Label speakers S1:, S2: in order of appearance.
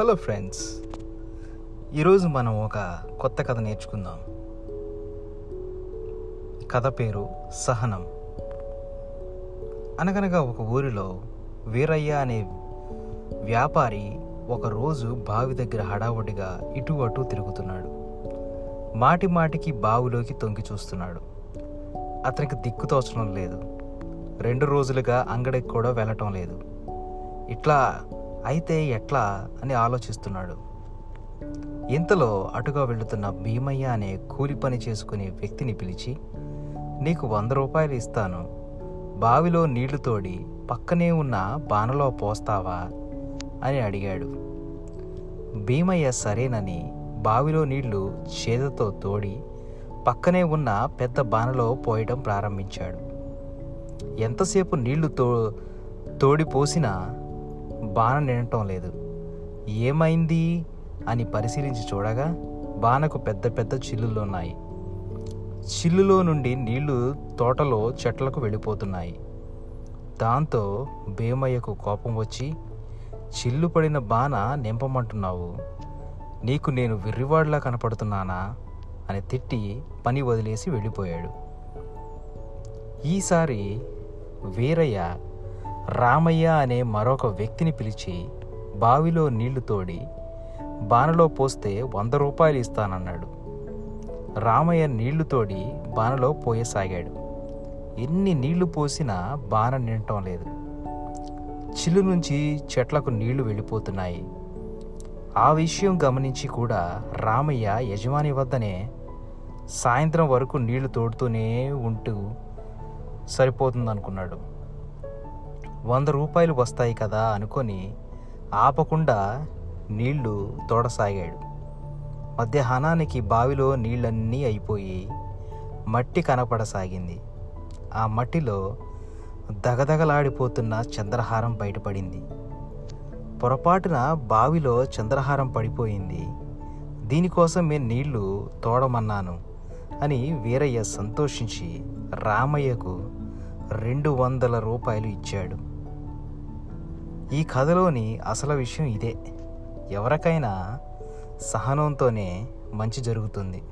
S1: Hello friends. ఈరోజు మనం ఒక కొత్త కథ నేర్చుకుందాం. కథ పేరు సహనం. అనగనగా ఒక ఊరిలో వీరయ్య అనే వ్యాపారి ఒకరోజు బావి దగ్గర హడావుడిగా ఇటు అటు తిరుగుతున్నాడు. మాటి మాటికి బావిలోకి తొంగి చూస్తున్నాడు. అతనికి దిక్కు తోచడం లేదు. రెండు రోజులుగా అంగడికి కూడా వెళ్ళటం లేదు. ఇట్లా అయితే ఎట్లా అని ఆలోచిస్తున్నాడు. ఇంతలో అటుగా వెళుతున్న భీమయ్య అనే కూలి పని చేసుకునే వ్యక్తిని పిలిచి నీకు వంద రూపాయలు ఇస్తాను. బావిలో నీళ్ళు తోడి పక్కనే ఉన్న బానలో పోస్తావా? అని అడిగాడు. భీమయ్య సరేనని బావిలో నీళ్ళు చేదతో తోడి పక్కనే ఉన్న పెద్ద బానలో పోయడం ప్రారంభించాడు. ఎంతసేపు నీళ్ళు తో తోడి పోసినా బాణ నిండటం లేదు. ఏమైంది? అని పరిశీలించి చూడగా బాణకు పెద్ద పెద్ద చిల్లులు ఉన్నాయి చిల్లులో నుండి నీళ్ళు తోటలో చెట్లకు వెళ్ళిపోతున్నాయి. దాంతో భీమయ్యకు కోపం వచ్చి చిల్లు పడిన బాణ నింపమంటున్నావు. నీకు నేను వెర్రివాడిలా కనపడుతున్నానా? అని తిట్టి పని వదిలేసి వెళ్ళిపోయాడు. ఈసారి వీరయ్య రామయ్య అనే మరొక వ్యక్తిని పిలిచి బావిలో నీళ్ళు తోడి బానలో పోస్తే వంద రూపాయలు ఇస్తానన్నాడు. రామయ్య నీళ్ళు తోడి బానలో పోయసాగాడు. ఎన్ని నీళ్ళు పోసినా బాన నిండటం లేదు. చిల్లు నుంచి చెట్లకు నీళ్ళు వెళ్ళిపోతున్నాయి. ఆ విషయం గమనించి కూడా రామయ్య యజమాని వద్దనే సాయంత్రం వరకు నీళ్ళు తోడుతూనే ఉంటూ సరిపోతుందనుకున్నాడు. వంద రూపాయలు వస్తాయి కదా అనుకొని ఆపకుండా నీళ్ళు తోడసాగాడు. మధ్యాహ్నానికి బావిలో నీళ్ళన్నీ అయిపోయి మట్టి కనపడసాగింది. ఆ మట్టిలో దగదగలాడిపోతున్న చంద్రహారం బయటపడింది. పొరపాటున బావిలో చంద్రహారం పడిపోయింది. దీనికోసం నేను నీళ్ళు తోడమన్నాను అని వీరయ్య సంతోషించి రామయ్యకు రెండు వందల రూపాయలు ఇచ్చాడు. ఈ కథలోని అసలు విషయం ఇదే. ఎవరికైనా సహనంతోనే మంచి జరుగుతుంది.